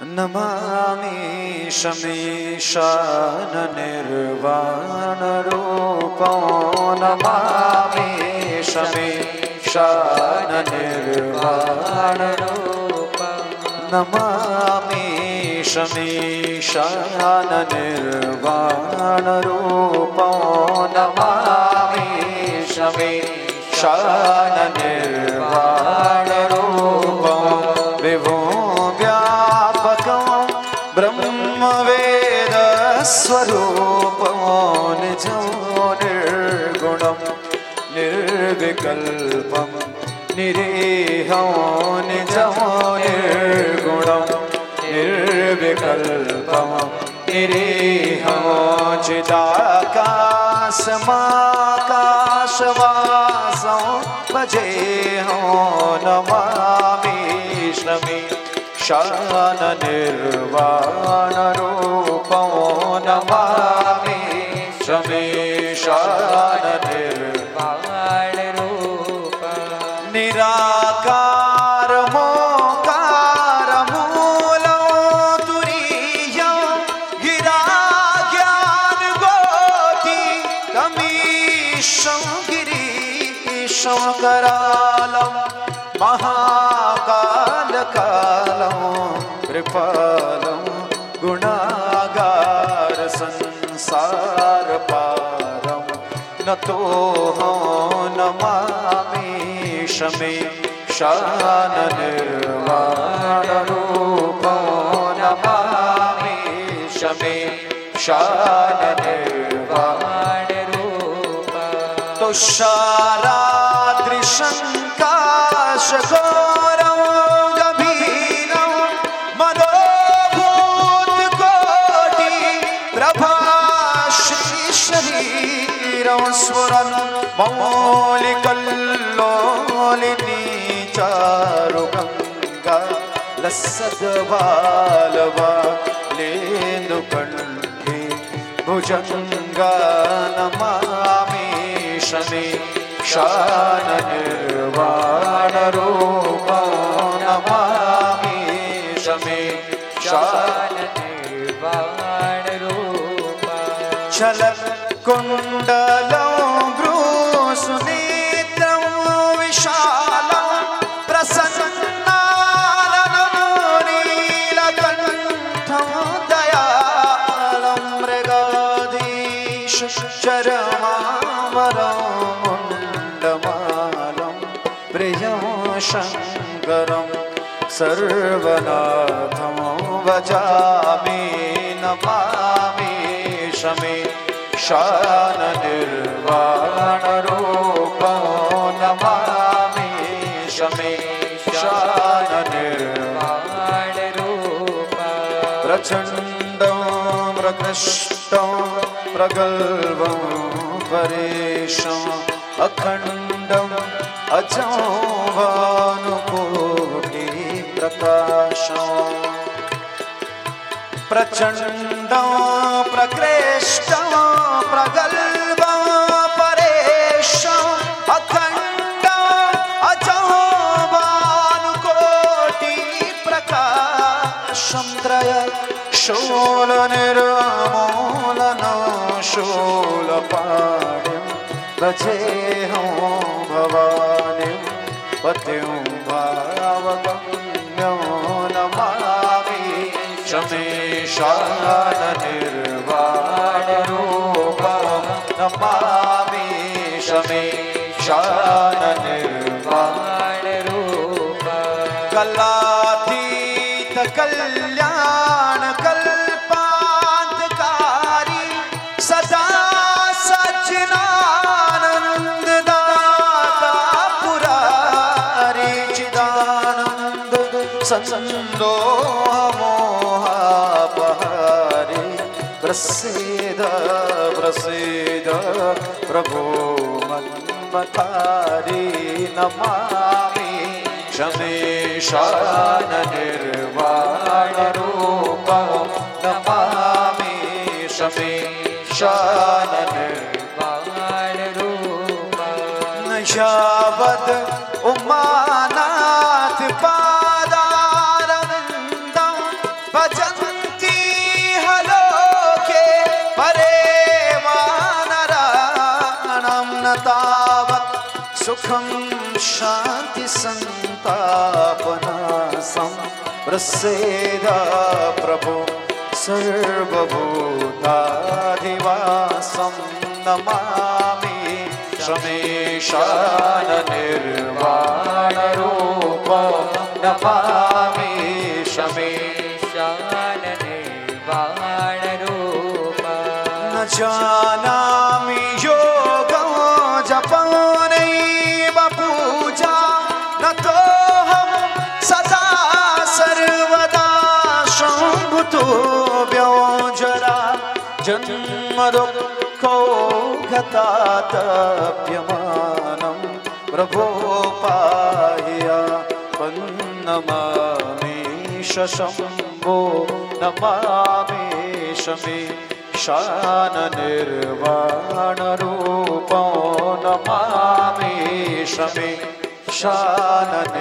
નમામિ શમીશાન નિર્વાણ રૂપો નમામિ શમીશાન નિર્વાણ રૂપ નમામિ શમીશાન નિર્વાણ રૂપો નમામિ શમીશાન નિર્વાણ રૂપ निर्विकल्पं निरीहो निजो निर्गुणं निर्विकल्पं निरीहो चिदाकाशमाकाशवासं भजेहो नमामि श्रमी शाननिर्वाणरूपो नमामि निराकारमोकारमूलो तुरीयं गिरा ज्ञानगोति तमीशं गिरीशं करालं महाकालकालं कृपालं गुणागार संसारपारं नतोऽहं नमामि शमे शाननिर्वाणरूपो नमामि शमे शाननिर्वाणरूप तुषारादृशङ्काशघोरं गभीरं मनोभूतकोटि लसद्बालवा लेन्दुकण्ठे भुजङ्गा नमामि शमे शाननिर्वाणरूपो नमामि शमे शाननिर्वाणरूप चलत्कुण्डलं शङ्करं सर्वनाथं भजामि नमामि शमे शाननिर्वाणरूपो नमामि शमे शाननिर्वाणरूप। प्रचण्डं प्रकृष्टं प्रगल्भं परेशम् अखण्डम् अजं भानुकोटिप्रकाशम् प्रचण्डं प्रकृष्टं प्रगल्भं परेशम् अखण्डम् अजं ભજે હું ભવાની પત્યું ભાવગમ્યો નમામી શમેશાન નિર્વાણ રૂપમ નમામી શમેશાન નિર્વાણ सन्दो मोहापहारी प्रसीद प्रसीद प्रभो मन्मथारी नमामि शमेशाननिर्वाणरूपं नमामि शमेशाननिर्वाणरूप नशावद् उमानाथ पादारविन्दं तावत् सुखं शान्ति सन्तापना संप्रसेद प्रभो सर्वभूताधिवासं नमामि शमेशाननिर्वाणरूपं नमामि शमे न जानामि जन्मदुःखो गतातप्यमानं प्रभो पाह्य पन्नमामि शम्भो नमामि शमे शाननिर्वाणरूपो नमामि शमे शाननिर्वाणरूपो